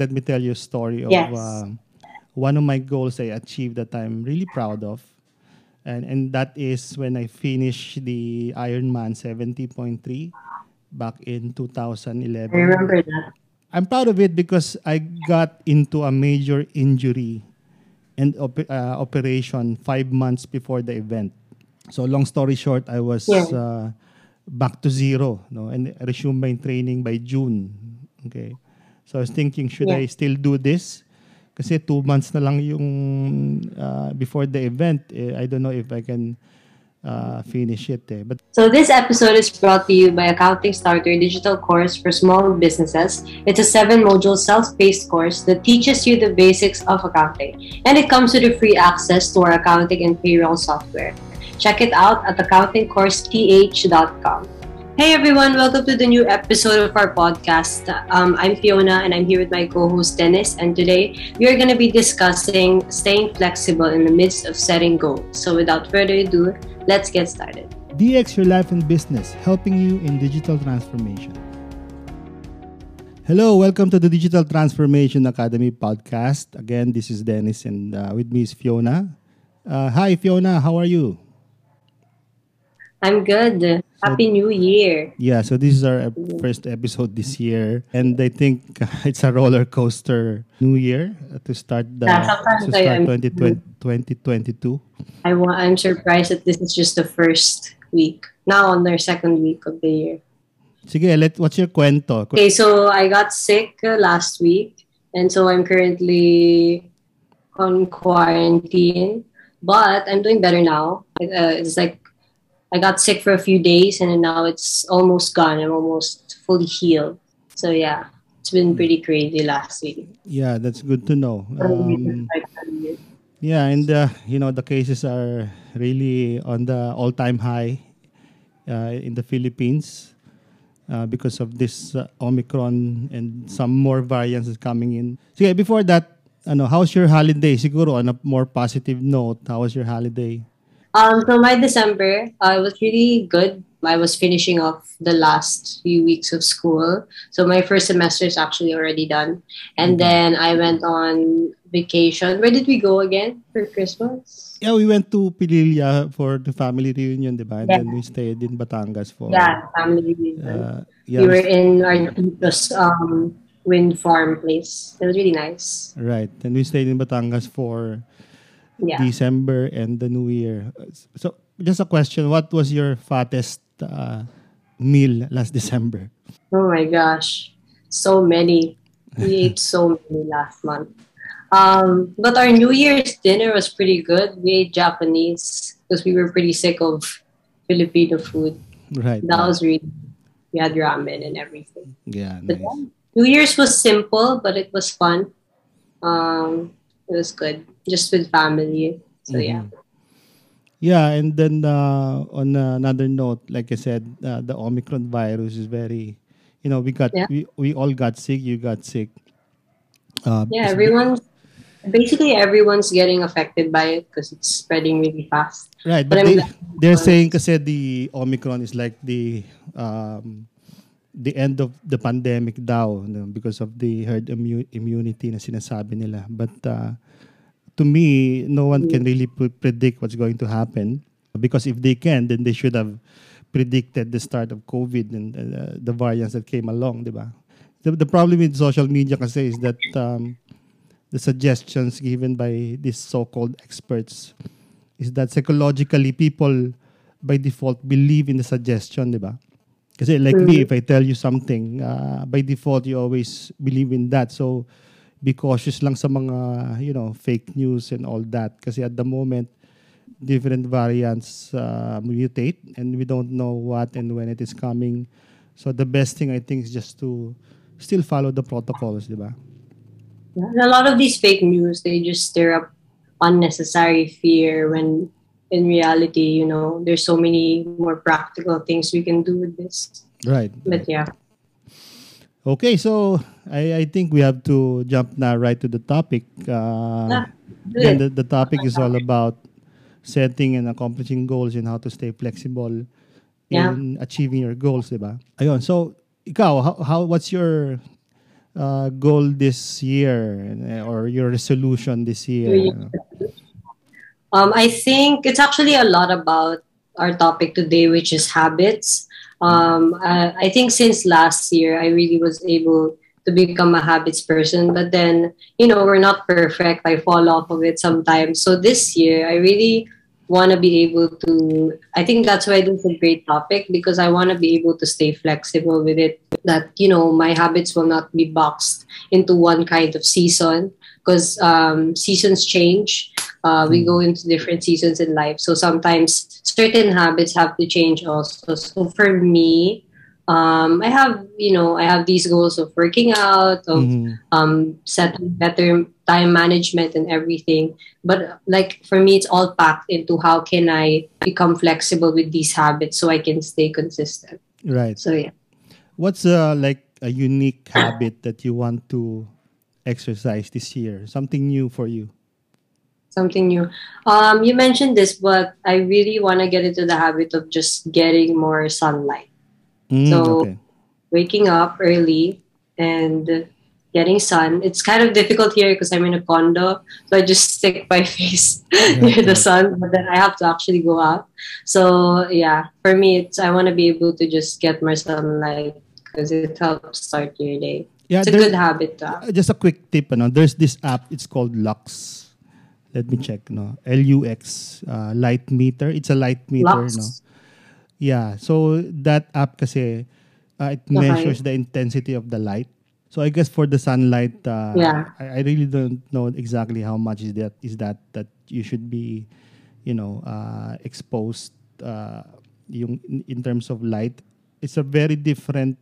Let me tell you a story of Yes. uh, one of my goals I achieved that I'm really proud of. And, and that is when I finished the Ironman 70.3 back in 2011. I remember that. I'm proud of it because I got into a major injury and op- uh, operation five months before the event. So long story short, I was Yeah. uh, back to zero, no, and resumed my training by June. Okay, so I was thinking, should Yeah. I still do this? Kasi two months na lang yung uh, before the event. Eh, I don't know if I can uh, finish it. Eh. But So this episode is brought to you by Accounting Starter digital course for small businesses. It's a seven-module self-paced course that teaches you the basics of accounting, and it comes with a free access to our accounting and payroll software. Check it out at accountingcourseth.com. Hey everyone, welcome to the new episode of our podcast. Um, I'm Fiona and I'm here with my co-host Dennis, and today we are going to be discussing staying flexible in the midst of setting goals. So without further ado, let's get started. DX Your Life and Business, helping you in digital transformation. Hello, welcome to the Digital Transformation Academy podcast. Again, this is Dennis, and uh, with me is Fiona. Uh, hi, Fiona. How are you? I'm good. Happy New Year. Yeah, so this is our first episode this year, and I think it's a roller coaster New Year to start the to start am. 2020, 2022. I, I'm surprised that this is just the first week. Now on their second week of the year. Sige, let what's your kwento? Okay, so I got sick uh, last week, and so I'm currently on quarantine. But I'm doing better now. It, uh, it's like I got sick for a few days, and now it's almost gone. I'm almost fully healed. So yeah, it's been pretty crazy last week. Yeah, that's good to know. Um, Yeah, and uh, you know the cases are really on the all-time high uh, in the Philippines uh, because of this uh, Omicron and some more variants is coming in. Sige, before that, ano, how's your holiday? Siguro on a more positive note, how was your holiday? Um, so my December, uh, was really good. I was finishing off the last few weeks of school. So my first semester is actually already done. And Okay. then I went on vacation. Where did we go again for Christmas? Yeah, we went to Pililla for the family reunion, di ba? And Yeah. then we stayed in Batangas for Yeah, family reunion. uh, we were in our um, wind farm place. It was really nice. right. And we stayed in Batangas for Yeah. December and the New Year. So, just a question: What was your fattest uh, meal last December? Oh my gosh, so many. We ate so many last month. Um, but our New Year's dinner was pretty good. We ate Japanese because we were pretty sick of Filipino food. Right. That was really. We had ramen and everything. yeah. Nice. New Year's was simple, but it was fun. Um, it was good, just with family. So yeah. Mhm. Yeah, and then uh, on another note, like I said, uh, the Omicron virus is very, you know, we got Yeah. we, we all got sick. You got sick. Uh, Yeah, everyone's basically everyone's getting affected by it because it's spreading really fast. Right, But but they, they're saying kasi the Omicron is like the um, the end of the pandemic daw no, because of the herd immu- immunity na sinasabi nila. But uh, to me, no one can really pre- predict what's going to happen because if they can, then they should have predicted the start of COVID and uh, the variants that came along, di ba? The, the problem with social media kasi is that um, the suggestions given by these so-called experts is that psychologically people by default believe in the suggestion, di ba? Kasi like me, if I tell you something, uh, by default you always believe in that. So be cautious lang sa mga, you know, fake news and all that. Kasi at the moment, different variants uh, mutate and we don't know what and when it is coming. So the best thing I think is just to still follow the protocols, di ba? And a lot of these fake news, they just stir up unnecessary fear when in reality, you know, there's so many more practical things we can do with this. Right. But yeah. Okay, so I, I think we have to jump now right to the topic. Uh, Yeah, the, the topic is all about setting and accomplishing goals and how to stay flexible Yeah. in achieving your goals, di ba? Ayun, so ikaw, how, how what's your uh, goal this year uh, or your resolution this year? Um, I think it's actually a lot about our topic today, which is habits. Um, I, I think since last year, I really was able to become a habits person, but then, you know, we're not perfect. I fall off of it sometimes. So this year, I really want to be able to, I think that's why this is a great topic because I want to be able to stay flexible with it. That, you know, my habits will not be boxed into one kind of season because um, seasons change. Uh, we go into different seasons in life. So sometimes certain habits have to change also. So for me, um, I have, you know, I have these goals of working out, of Mhm. um, setting better time management and everything. But like for me, it's all packed into how can I become flexible with these habits so I can stay consistent. Right. So yeah. What's uh, like a unique habit that you want to exercise this year? Something new for you? something new. Um, you mentioned this, but I really want to get into the habit of just getting more sunlight. Mm, So- okay. Waking up early and getting sun. It's kind of difficult here because I'm in a condo, so I just stick my face near the sun, but then I have to actually go out. So yeah, for me, it's I want to be able to just get more sunlight because it helps start your day. Yeah, It's a good habit to have. Uh, just a quick tip, ano, there's this app, it's called Lux. Let me check, no. L-U-X, uh, light meter. It's a light meter, Lux. no. Yeah, so that app kasi, uh, it Okay. measures the intensity of the light. So I guess for the sunlight, uh, Yeah. I, I really don't know exactly how much is that is that that you should be, you know, uh, exposed uh, yung in, in terms of light. It's a very different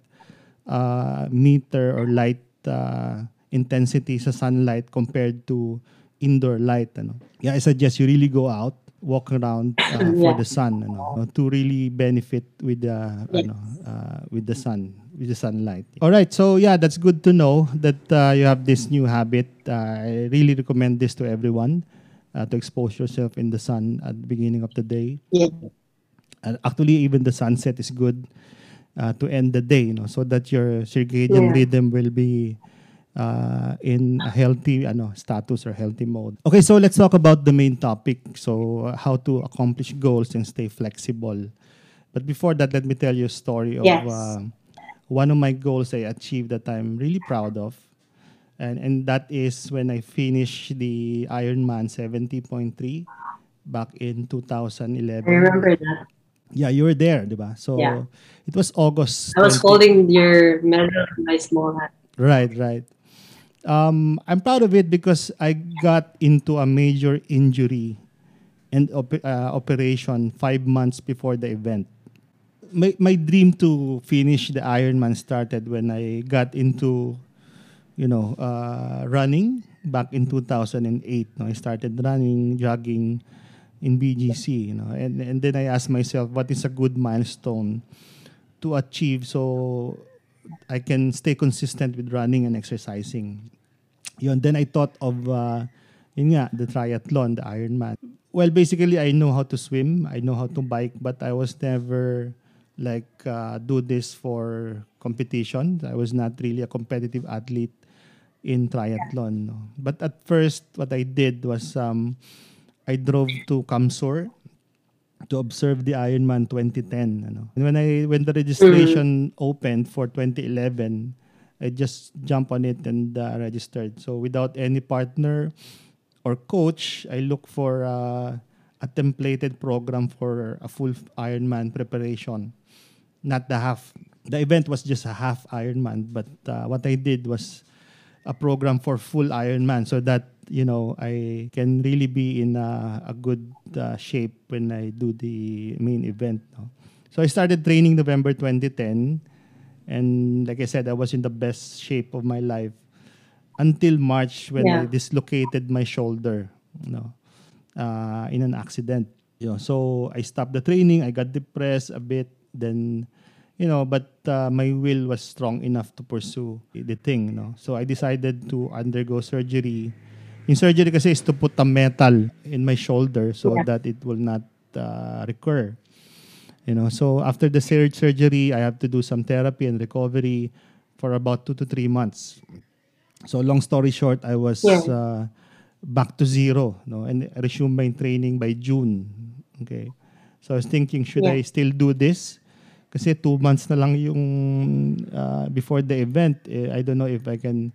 uh, meter or light uh, intensity sa sunlight compared to indoor light. Ano. Yeah, I suggest you really go out, walk around uh, for Yeah. the sun ano, to really benefit with the ano, uh, with the sun, with the sunlight. All right, so yeah, that's good to know that uh, you have this new habit. Uh, I really recommend this to everyone uh, to expose yourself in the sun at the beginning of the day. Yeah. And actually, even the sunset is good uh, to end the day, you know, so that your circadian Yeah. rhythm will be uh, in a healthy ano, status or healthy mode. Okay, so let's talk about the main topic. So, uh, how to accomplish goals and stay flexible. But before that, let me tell you a story of Yes. uh, one of my goals I achieved that I'm really proud of. And, and that is when I finished the Ironman 70.3 back in 2011. I remember that. Yeah, you were there, di ba? So Yeah. it was August. I was 20 holding your medal in my small hand. Right, right. Um, I'm proud of it because I got into a major injury and op- uh, operation five months before the event. My, my dream to finish the Ironman started when I got into, you know, uh, running back in 2008. No? I started running, jogging in BGC, you know, and, and then I asked myself, what is a good milestone to achieve so I can stay consistent with running and exercising. Yun, then I thought of, uh, yun nga, the triathlon, the Ironman. Well, basically, I know how to swim, I know how to bike, but I was never like uh, do this for competition. I was not really a competitive athlete in triathlon. No? But at first, what I did was um, I drove to CamSur to observe the Ironman 2010. Ano. And when I when the registration opened for 2011, I just jump on it and uh, registered. So without any partner or coach, I look for uh, a templated program for a full Ironman preparation, not the half. The event was just a half Ironman, but uh, what I did was a program for full Ironman so that you know I can really be in a, a good uh, shape when I do the main event. No? So I started training November 2010, and like I said, I was in the best shape of my life until March when I Yeah. dislocated my shoulder. You know, uh, in an accident. You know, so I stopped the training. I got depressed a bit. Then, you know, but uh, my will was strong enough to pursue the thing. You know, so I decided to undergo surgery. In surgery kasi is to put a metal in my shoulder so Yeah. that it will not uh, recur. You know, so after the sur- surgery, I have to do some therapy and recovery for about two to three months. So long story short, I was Yeah. uh, back to zero, no, and I resumed my training by June. Okay, so I was thinking, should Yeah. I still do this? Kasi two months na lang yung uh, before the event. Eh, I don't know if I can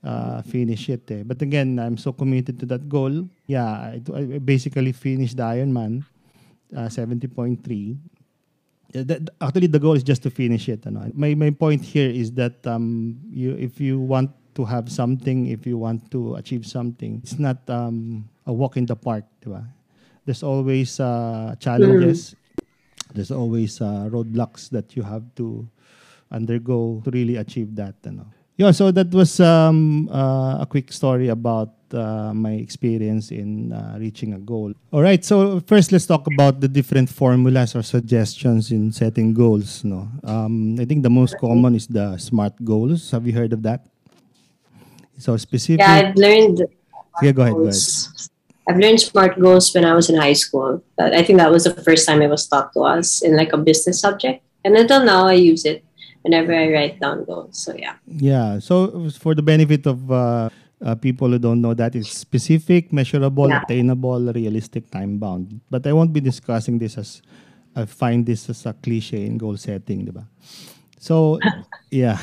uh, finish it. Eh. But again, I'm so committed to that goal. Yeah, I, I basically finished the Ironman, uh, 70.3. That- actually, the goal is just to finish it. Ano. My, my point here is that um, you, if you want to have something, if you want to achieve something, it's not um, a walk in the park. Diba? There's always uh, challenges. There's always uh, roadblocks that you have to undergo to really achieve that. Ano. Yeah, so that was um, uh, a quick story about uh, my experience in uh, reaching a goal. All right, so first let's talk about the different formulas or suggestions in setting goals. No, um, I think the most common is the SMART goals. Have you heard of that? So specific. Yeah, I've learned yeah, go ahead. Go ahead. I've learned SMART goals when I was in high school. But I think that was the first time it was taught to us in like a business subject. And until now, I use it whenever I write down goals. So yeah. Yeah. So for the benefit of uh, uh, people who don't know that, it's specific, measurable, Yeah. attainable, realistic, time bound. But I won't be discussing this as I find this as a cliche in goal setting, diba? So yeah.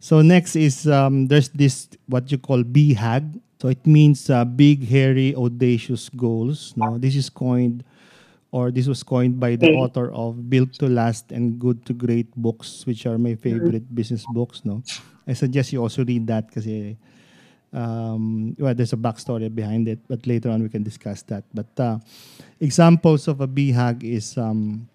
So next is um, there's this what you call BHAG. So it means uh, big, hairy, audacious goals. No, this is coined or this was coined by the author of Built to Last and Good to Great books, which are my favorite business books. No, I suggest you also read that because um, well, there's a backstory behind it, but later on we can discuss that. But uh, examples of a BHAG is um,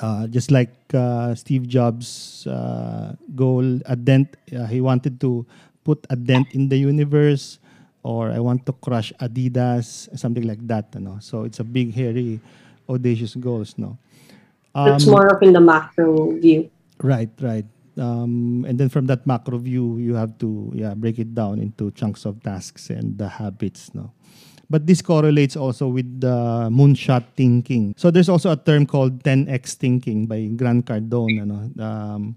uh, just like uh, Steve Jobs' uh, goal, a dent. Uh, he wanted to put a dent in the universe, or I want to crush Adidas, something like that. No, so it's a big, hairy, audacious goals. No, It's Um, more of in the macro view. Right, right. Um, and then from that macro view, you have to yeah break it down into chunks of tasks and the habits. No, but this correlates also with the moonshot thinking. So there's also a term called 10x thinking by Grant Cardone. Ano, um,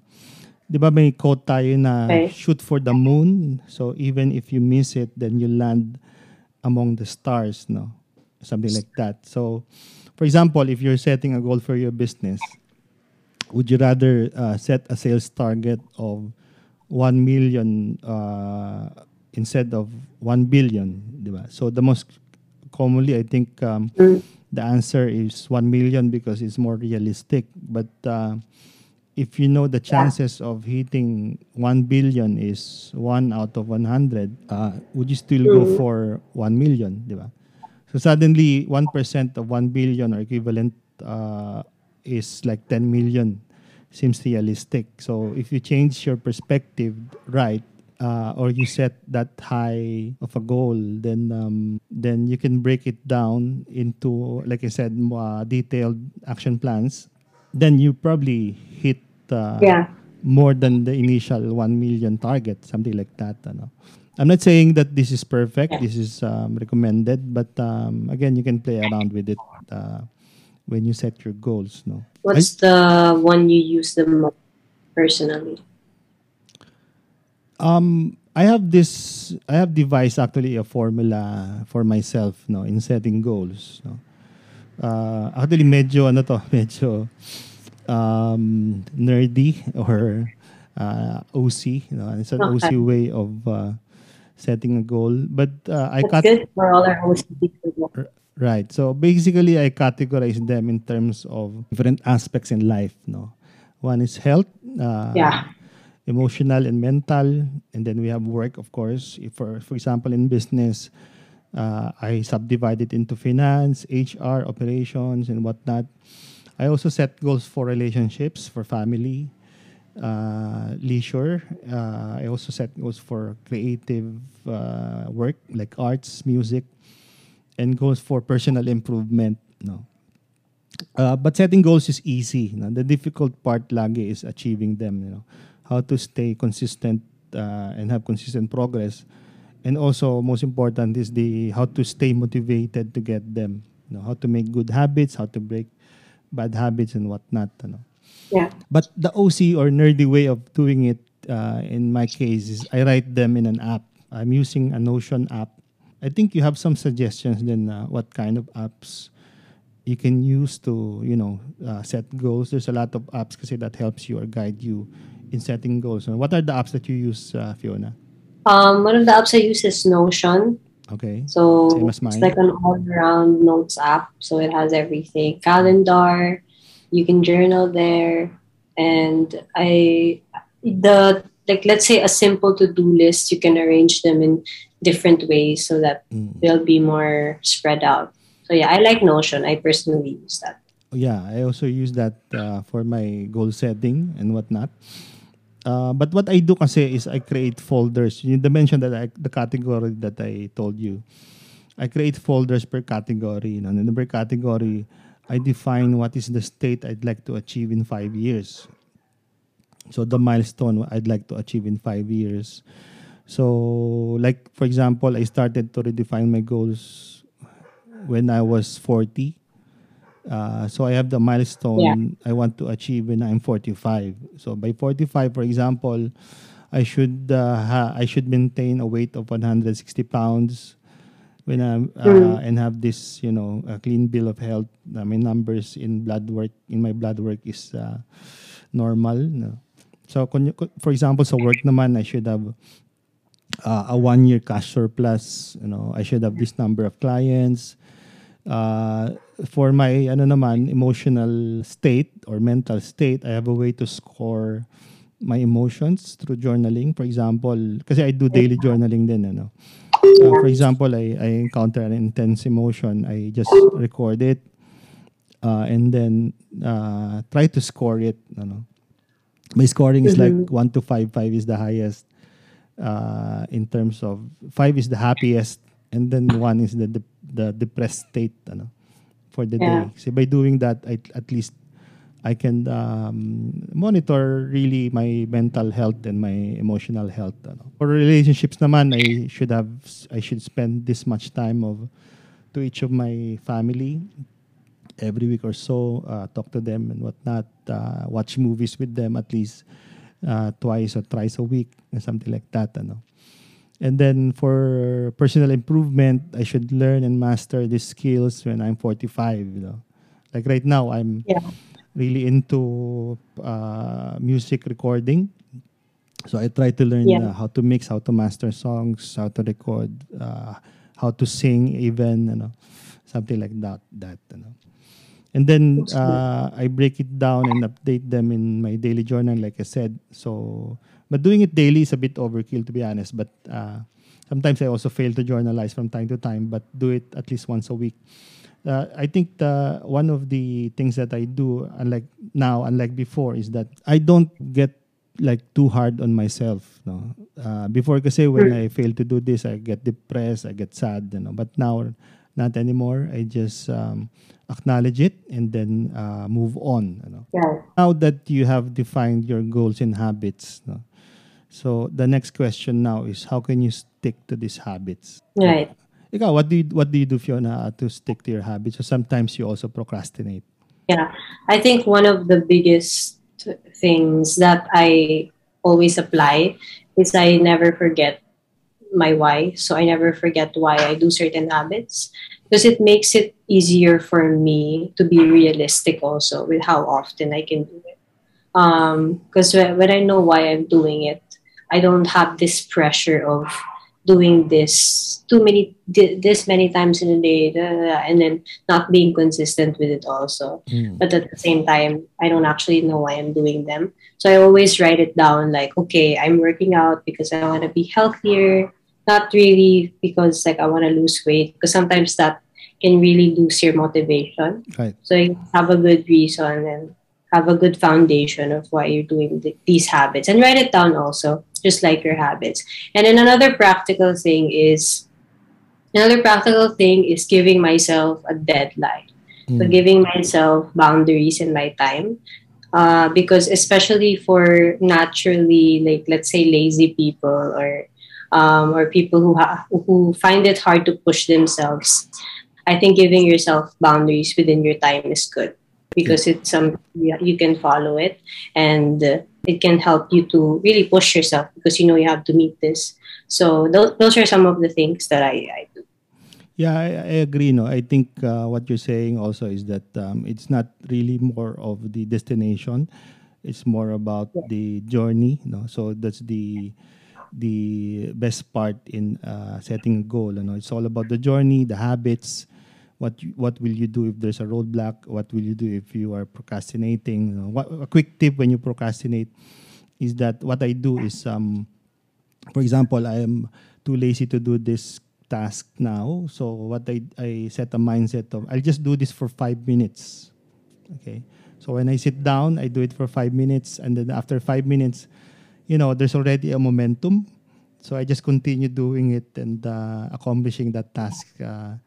di ba may quote tayo na Okay. shoot for the moon. So even if you miss it, then you land among the stars. No, something like that. So, for example, if you're setting a goal for your business, would you rather uh, set a sales target of 1 million uh, instead of 1 billion di ba? so the most commonly i think um, Mm. the answer is 1 million because it's more realistic but uh, if you know the chances of hitting 1 billion is 1 out of 100 uh, would you still go Mm. for 1 million di ba so suddenly 1% of 1 billion or equivalent uh, is like 10 million seems realistic. So if you change your perspective right, uh, or you set that high of a goal, then um, then you can break it down into, like I said, more detailed action plans. Then you probably hit uh, Yeah. more than the initial 1 million target, something like that. Ano. I'm not saying that this is perfect. Yeah. This is um, recommended, but um, again, you can play around with it uh, when you set your goals. No. What's the one you use the most personally? Um, I have this. I have devised actually a formula for myself, no, in setting goals. No, uh, actually medyo ano to, medyo um, nerdy or uh, OC. You know, it's an Okay. OC way of uh, setting a goal. But uh, I That's cut good for all our OCD people. Right. So basically, I categorize them in terms of different aspects in life. No, one is health. Uh, Yeah. Emotional and mental, and then we have work, of course. If for for example, in business, uh, I subdivide it into finance, HR, operations, and whatnot. I also set goals for relationships, for family, uh, leisure. Uh, I also set goals for creative uh, work like arts, music, and goals for personal improvement. No. Uh, but setting goals is easy. No? The difficult part lagi is achieving them. You know, how to stay consistent uh, and have consistent progress, and also most important is the how to stay motivated to get them. You know, how to make good habits, how to break bad habits and whatnot. You know. Yeah. But the OC or nerdy way of doing it uh, in my case is I write them in an app. I'm using a Notion app. I think you have some suggestions then uh, what kind of apps you can use to you know uh, set goals. There's a lot of apps kasi that helps you or guide you in setting goals. So what are the apps that you use, uh, Fiona? Um, one of the apps I use is Notion. Okay. So Same as it's like an all-around notes app. So it has everything: calendar. You can journal there, and I the like let's say a simple to-do list. You can arrange them in different ways so that Mm. they'll be more spread out. So yeah, I like Notion. I personally use that. Yeah, I also use that uh, for my goal setting and whatnot. Uh, but what I do kasi is I create folders. You mentioned that I, the category that I told you. I create folders per category. And then per category, I define what is the state I'd like to achieve in five years. So the milestone I'd like to achieve in five years. So, like for example, I started to redefine my goals when I was 40. Uh, so I have the milestone I want to achieve when I'm 45. So by 45, for example, I should uh, ha- I should maintain a weight of 160 pounds when I'm uh, and have this you know a clean bill of health. Uh, my numbers in blood work in my blood work is uh, normal. No? So for example, sa work naman, I should have uh, a one year cash surplus. You know, I should have this number of clients. Uh, for my ano naman emotional state or mental state, I have a way to score my emotions through journaling. For example, kasi I do daily journaling din, ano. Uh, for example, I, I encounter an intense emotion, I just record it uh, and then uh, try to score it. Ano. My scoring is like 1 to 5. 5 is the highest uh, in terms of 5 is the happiest and then 1 is the the, the depressed state ano, for the Yeah. day. So by doing that, I, at least I can um, monitor really my mental health and my emotional health. Ano. For relationships naman, I should have I should spend this much time of to each of my family every week or so, uh, talk to them and whatnot, uh, watch movies with them at least uh, twice or thrice a week something like that. Ano. And then for personal improvement, I should learn and master these skills when I'm 45. You know, like right now, I'm Yeah. really into uh, music recording. So I try to learn Yeah. uh, how to mix, how to master songs, how to record, uh, how to sing, even you know, something like that. That you know. And then uh, I break it down and update them in my daily journal, like I said. So, but doing it daily is a bit overkill, to be honest. But uh, sometimes I also fail to journalize from time to time, but do it at least once a week. Uh, I think the one of the things that I do, unlike now, unlike before, is that I don't get like too hard on myself. No, uh, before kasi when I fail to do this, I get depressed, I get sad. You know, but now not anymore. I just um, acknowledge it and then uh, move on. You know Yeah. now that you have defined your goals and habits no? so the next question now is how can you stick to these habits Right. Ikaw, what do you, what do you do Fiona to stick to your habits so sometimes you also procrastinate Yeah, I think one of the biggest things that I always apply is I never forget my why. So I never forget why I do certain habits because it makes it easier for me to be realistic also with how often I can do it. Um, because when when I know why I'm doing it, I don't have this pressure of doing this too many this many times in a day da, da, da, and then not being consistent with it also hmm. but at the same time i don't actually know why i'm doing them so i always write it down like okay i'm working out because i want to be healthier not really because like i want to lose weight because sometimes that can really lose your motivation right so you have a good reason and have a good foundation of why you're doing th- these habits and write it down also, just like your habits. And then another practical thing is another practical thing is giving myself a deadline. So Mm. giving myself boundaries in my time. Uh, because especially for naturally like let's say lazy people or um, or people who ha- who find it hard to push themselves, I think giving yourself boundaries within your time is good because it's some you you can follow it and uh, it can help you to really push yourself because you know you have to meet this. So those, those are some of the things that I, I do. Yeah, I, I agree. No, I think uh, what you're saying also is that um, it's not really more of the destination; it's more about Yeah. the journey. No, so that's the the best part in uh, setting a goal. You know, it's all about the journey, the habits. What you, what will you do if there's a roadblock? What will you do if you are procrastinating? You know, what, a quick tip when you procrastinate is that what I do is um, for example, I am too lazy to do this task now. So what I, I set a mindset of, I'll just do this for five minutes. Okay. So when I sit down, I do it for five minutes. And then after five minutes, you know, there's already a momentum. So I just continue doing it and uh, accomplishing that task uh,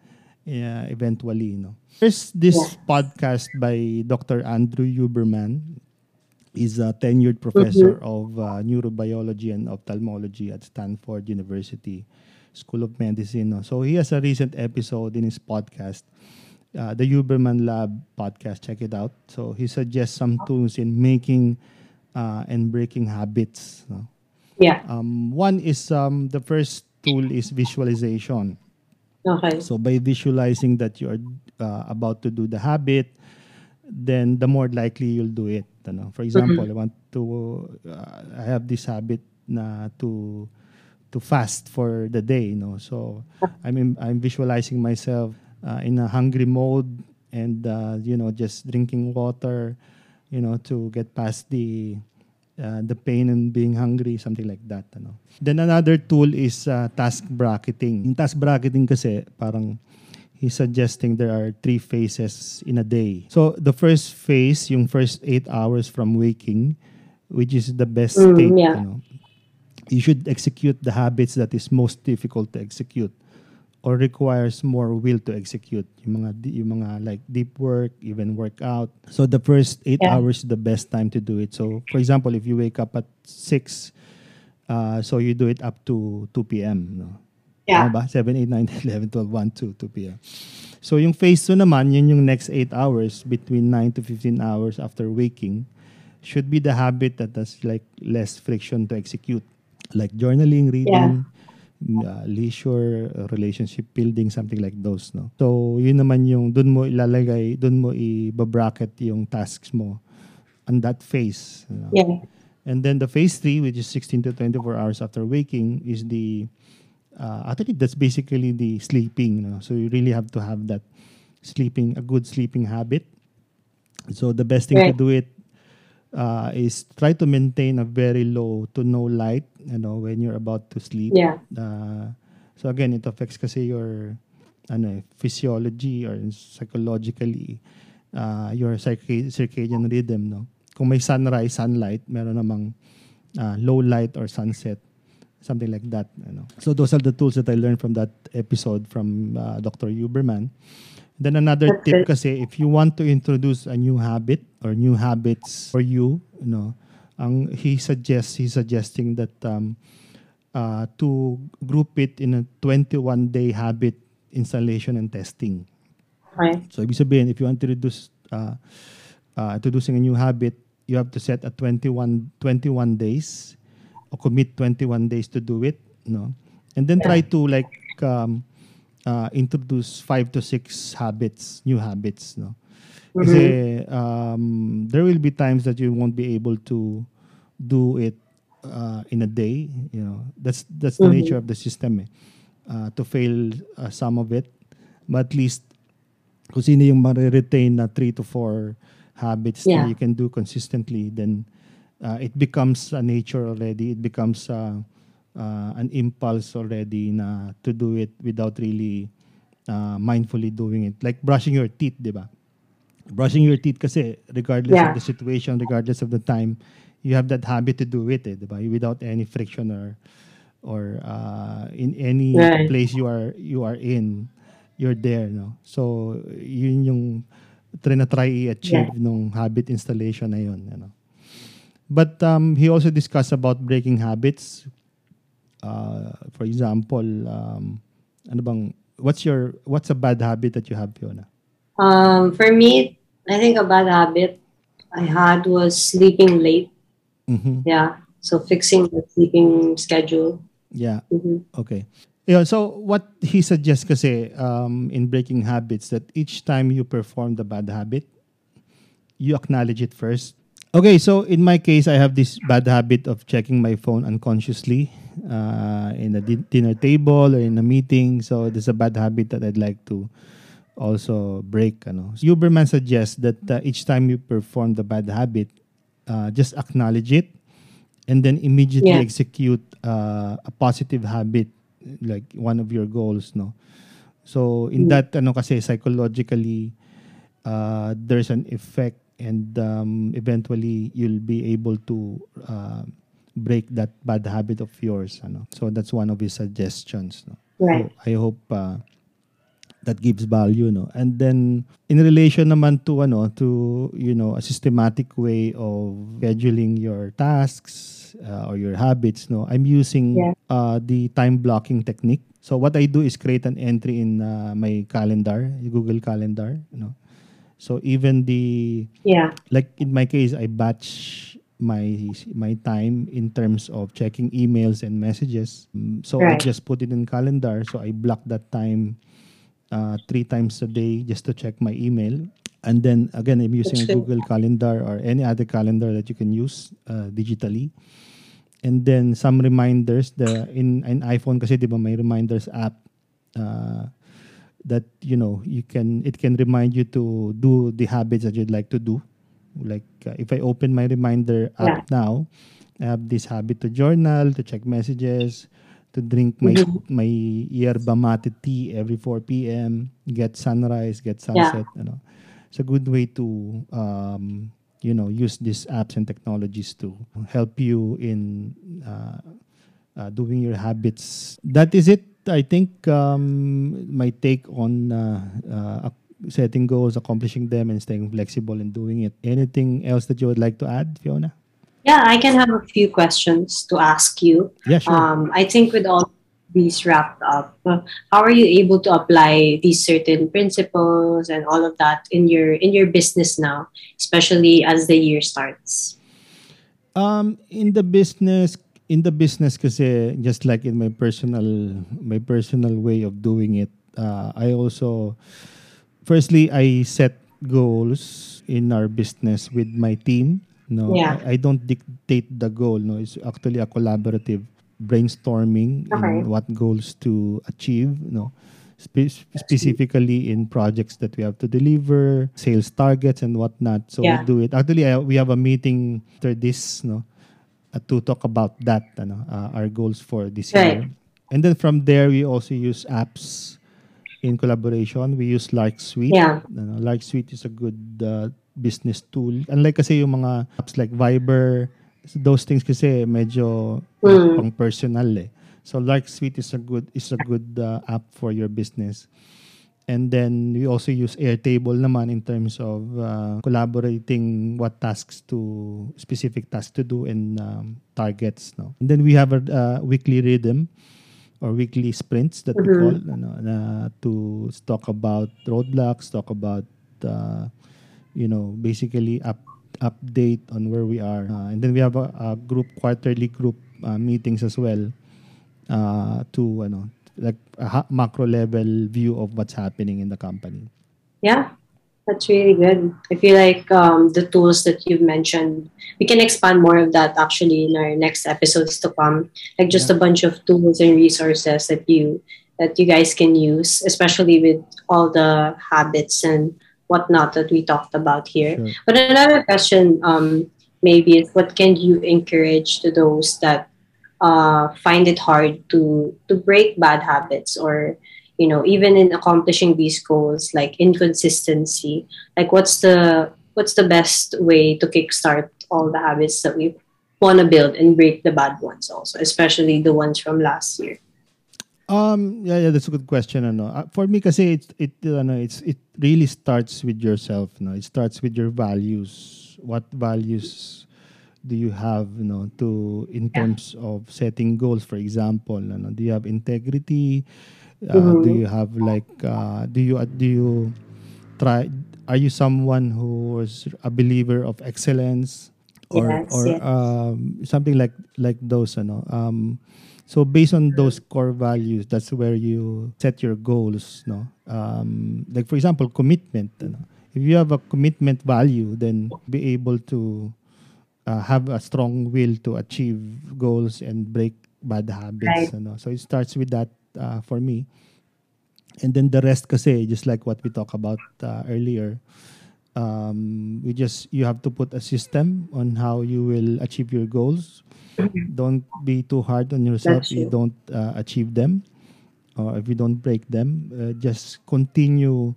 yeah, eventually. You know. There's this Yeah. podcast by Dr. Andrew Huberman. He's a tenured professor of uh, neurobiology and ophthalmology at Stanford University School of Medicine. no? So he has a recent episode in his podcast, uh, the Huberman Lab podcast. Check it out. So he suggests some tools in making uh, and breaking habits. no? Yeah. Um, one is um, the first tool is visualization. Okay. So by visualizing that you are uh, about to do the habit, then the more likely you'll do it. Ano? For example, I want to, uh, I have this habit na to to fast for the day. No, so I'm in, I'm visualizing myself uh, in a hungry mode and uh, you know just drinking water, you know to get past the uh, the pain and being hungry, something like that. Ano. Then another tool is uh, task bracketing. Yung task bracketing kasi parang he's suggesting there are three phases in a day. So the first phase, yung first eight hours from waking, which is the best Mm, state. yeah. ano, you should execute the habits that is most difficult to execute or requires more will to execute yung mga yung mga like deep work even workout so the first eight Yeah. hours is the best time to do it so for example if you wake up at 6 uh, so you do it up to 2 p.m. No? Yeah. Tama ba? 7, 8, 9, 11, 12, 1, 2, 2 p.m. So yung phase 2 naman, yun yung next 8 hours between 9 to 15 hours after waking should be the habit that has like less friction to execute. Like journaling, reading, uh, leisure, relationship building, something like those. No? So yun naman yung dun mo ilalagay, dun mo i-bracket yung tasks mo on that phase. you know. Yeah. And then the phase three, which is 16 to 24 hours after waking, is the uh, actually that's basically the sleeping. No? So you really have to have that sleeping, a good sleeping habit. So the best thing to Right. do it uh, is try to maintain a very low to no light. You know when you're about to sleep. Yeah. Uh, so again, it affects kasi your ano, eh, physiology or psychologically uh, your circa- circadian rhythm. No? Kung may sunrise, sunlight, meron namang uh, low light or sunset, something like that. Ano. So those are the tools that I learned from that episode from uh, Dr. Huberman. Then another That's tip it. kasi if you want to introduce a new habit or new habits for you, you know, ang he suggests he's suggesting that um, uh, to group it in a 21 day habit installation and testing. Okay. So ibig sabihin if you want to reduce uh, uh, introducing a new habit, you have to set a 21 21 days or commit 21 days to do it, no? And then try to like um, uh, introduce five to six habits, new habits, no? Kasi um, there will be times that you won't be able to do it uh, in a day. You know, that's that's the Mhm. nature of the system. Eh. Uh, to fail uh, some of it, but at least kung sino yung mariretain na three to four habits Yeah. that you can do consistently, then uh, it becomes a nature already. It becomes uh, uh, an impulse already na to do it without really uh, mindfully doing it. Like brushing your teeth, di ba? Brushing your teeth kasi regardless Yeah. of the situation, regardless of the time, you have that habit to do it, eh, di ba? Without any friction or or uh, in any Right. place you are you are in, you're there, no? So yun yung try i-achieve nung habit installation na yun, you know. But um, he also discussed about breaking habits. Uh, for example, um, ano bang what's your what's a bad habit that you have, Fiona? Um, for me, I think a bad habit I had was sleeping late. Mhm. Yeah. So fixing the sleeping schedule. Yeah. Mhm. Okay. Yeah, so what he suggests kasi um, in breaking habits that each time you perform the bad habit, you acknowledge it first. Okay, so in my case, I have this bad habit of checking my phone unconsciously uh, in a di- dinner table or in a meeting. So this is a bad habit that I'd like to also break. Ano. So Huberman suggests that uh, each time you perform the bad habit, uh, just acknowledge it and then immediately Yeah. execute uh, a positive habit like one of your goals no so in Mm. that ano kasi psychologically uh, there's an effect and um, eventually you'll be able to uh, break that bad habit of yours ano. So that's one of his suggestions no? Right. so I hope uh, that gives value no? And then in relation naman to ano to you know a systematic way of scheduling your tasks uh, or your habits no? I'm using Yeah. uh, the time blocking technique. So what i do is create an entry in uh, my calendar google calendar you know so even the Yeah. like in my case i batch my my time in terms of checking emails and messages. So i just put it in calendar. So i block that time uh, three times a day just to check my email. And then again i'm using a google calendar or any other calendar that you can use uh, digitally. And then some reminders the in an iphone kasi di ba may reminders app uh, that you know you can it can remind you to do the habits that you'd like to do. Like uh, if i open my reminder app now i have this habit to journal to check messages to drink my my yerba mate tea every 4 p.m get sunrise get sunset you know. It's a good way to um, you know use these apps and technologies to help you in uh, uh, doing your habits. That is it. I think um, my take on uh, uh, setting goals, accomplishing them, and staying flexible in doing it. Anything else that you would like to add, Fiona? Yeah, I can have a few questions to ask you. Yeah, sure. Um, I think with all these wrapped up, how are you able to apply these certain principles and all of that in your in your business now, especially as the year starts? Um, in the business, in the business, kasi just like in my personal, my personal way of doing it, uh, I also, firstly, I set goals in our business with my team. No, Yeah. I, I don't dictate the goal. No, it's actually a collaborative brainstorming Okay. in what goals to achieve. No. Spe- specifically in projects that we have to deliver, sales targets and whatnot. So Yeah. we do it. Actually, I, we have a meeting after this, no, uh, to talk about that, ano, uh, our goals for this Right. year. And then from there, we also use apps in collaboration. We use Lark Suite. Yeah. Ano, Lark Suite is a good uh, business tool. Unlike kasi yung mga apps like Viber, those things kasi medyo Mm. pang personal eh. So Lark Suite is a good is a good uh, app for your business. And then we also use Airtable naman in terms of uh, collaborating what tasks to specific tasks to do and um, targets. No, and then we have a uh, weekly rhythm or weekly sprints that we Mhm. call ano, na to talk about roadblocks, talk about uh, you know basically up update on where we are, uh, and then we have a, a group quarterly group uh, meetings as well uh, to ano like a ha- macro level view of what's happening in the company. Yeah, that's really good. I feel like um, the tools that you've mentioned, we can expand more of that actually in our next episodes to come. Like just a bunch of tools and resources that you that you guys can use, especially with all the habits and whatnot that we talked about here. Sure. But another question, um, maybe, is what can you encourage to those that uh, find it hard to to break bad habits or you know even in accomplishing these goals like inconsistency like what's the what's the best way to kickstart all the habits that we want to build and break the bad ones also especially the ones from last year Um, yeah, yeah, that's a good question. Ano. Uh, for me, kasi it, it, ano, it's, it really starts with yourself. No? It starts with your values. What values do you have, you know, to in Yeah. terms of setting goals? For example, ano, do you have integrity? Uh, Do Mhm. you have like, uh, do you uh, do you try? Are you someone who is a believer of excellence? or Yes, or yes. um, something like like those ano um so based on those core values that's where you set your goals no um like for example commitment ano. if you have a commitment value then be able to uh, have a strong will to achieve goals and break bad habits Right. ano. so it starts with that uh, for me. And then the rest kasi just like what we talked about uh, earlier um, we just you have to put a system on how you will achieve your goals. Don't be too hard on yourself That's if you don't uh, achieve them or if you don't break them. Uh, just continue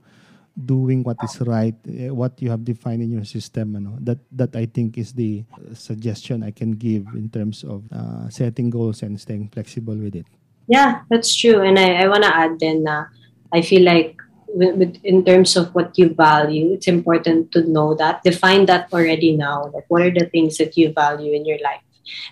doing what is right uh, what you have defined in your system ano. that that i think is the uh, suggestion i can give in terms of uh, setting goals and staying flexible with it Yeah, that's true. And I, I want to add then na I feel like with, with, in terms of what you value, it's important to know that, define that already now. Like, what are the things that you value in your life?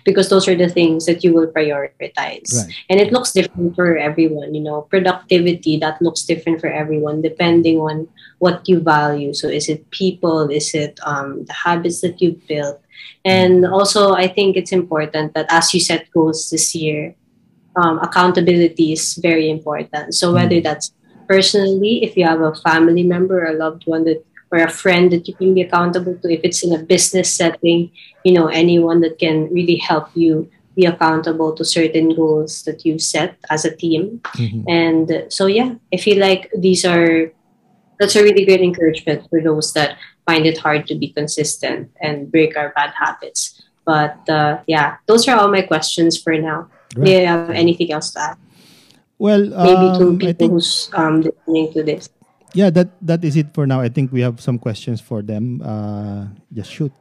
Because those are the things that you will prioritize. Right. And it looks different for everyone, you know, productivity, that looks different for everyone depending on what you value. So, is it people? Is it um, the habits that you've built? And also, I think it's important that as you set goals this year, um, accountability is very important. So whether that's personally, if you have a family member or a loved one that or a friend that you can be accountable to, if it's in a business setting, you know, anyone that can really help you be accountable to certain goals that you've set as a team. Mhm. And uh, so yeah, I feel like these are that's a really great encouragement for those that find it hard to be consistent and break our bad habits. But uh, yeah, those are all my questions for now. Do you have anything else to add? well Maybe to um, I people think who's um, listening to this. Yeah that that is it for now i think we have some questions for them uh just shoot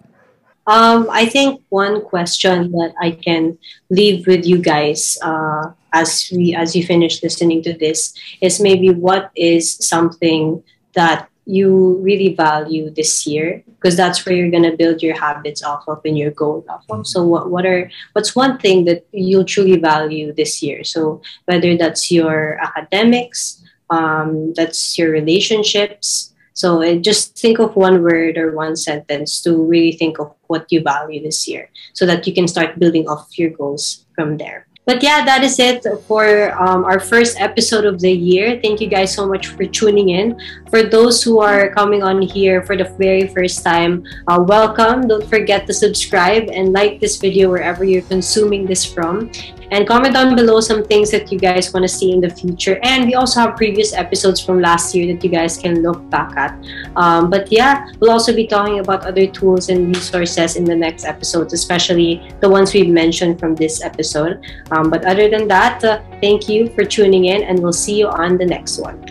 Um, I think one question that I can leave with you guys uh, as we as you finish listening to this is maybe what is something that you really value this year because that's where you're gonna build your habits off of and your goals off of. So what what are what's one thing that you'll truly value this year? So whether that's your academics, um, that's your relationships, so uh, just think of one word or one sentence to really think of what you value this year so that you can start building off your goals from there. But yeah, that is it for um, our first episode of the year. Thank you guys so much for tuning in. For those who are coming on here for the very first time, uh, welcome. Don't forget to subscribe and like this video wherever you're consuming this from. And comment down below some things that you guys want to see in the future. And we also have previous episodes from last year that you guys can look back at. Um, but yeah, we'll also be talking about other tools and resources in the next episodes, especially the ones we've mentioned from this episode. Um, but other than that, uh, thank you for tuning in, and we'll see you on the next one.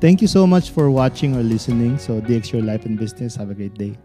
thank you so much for watching or listening so dx your life and business have a great day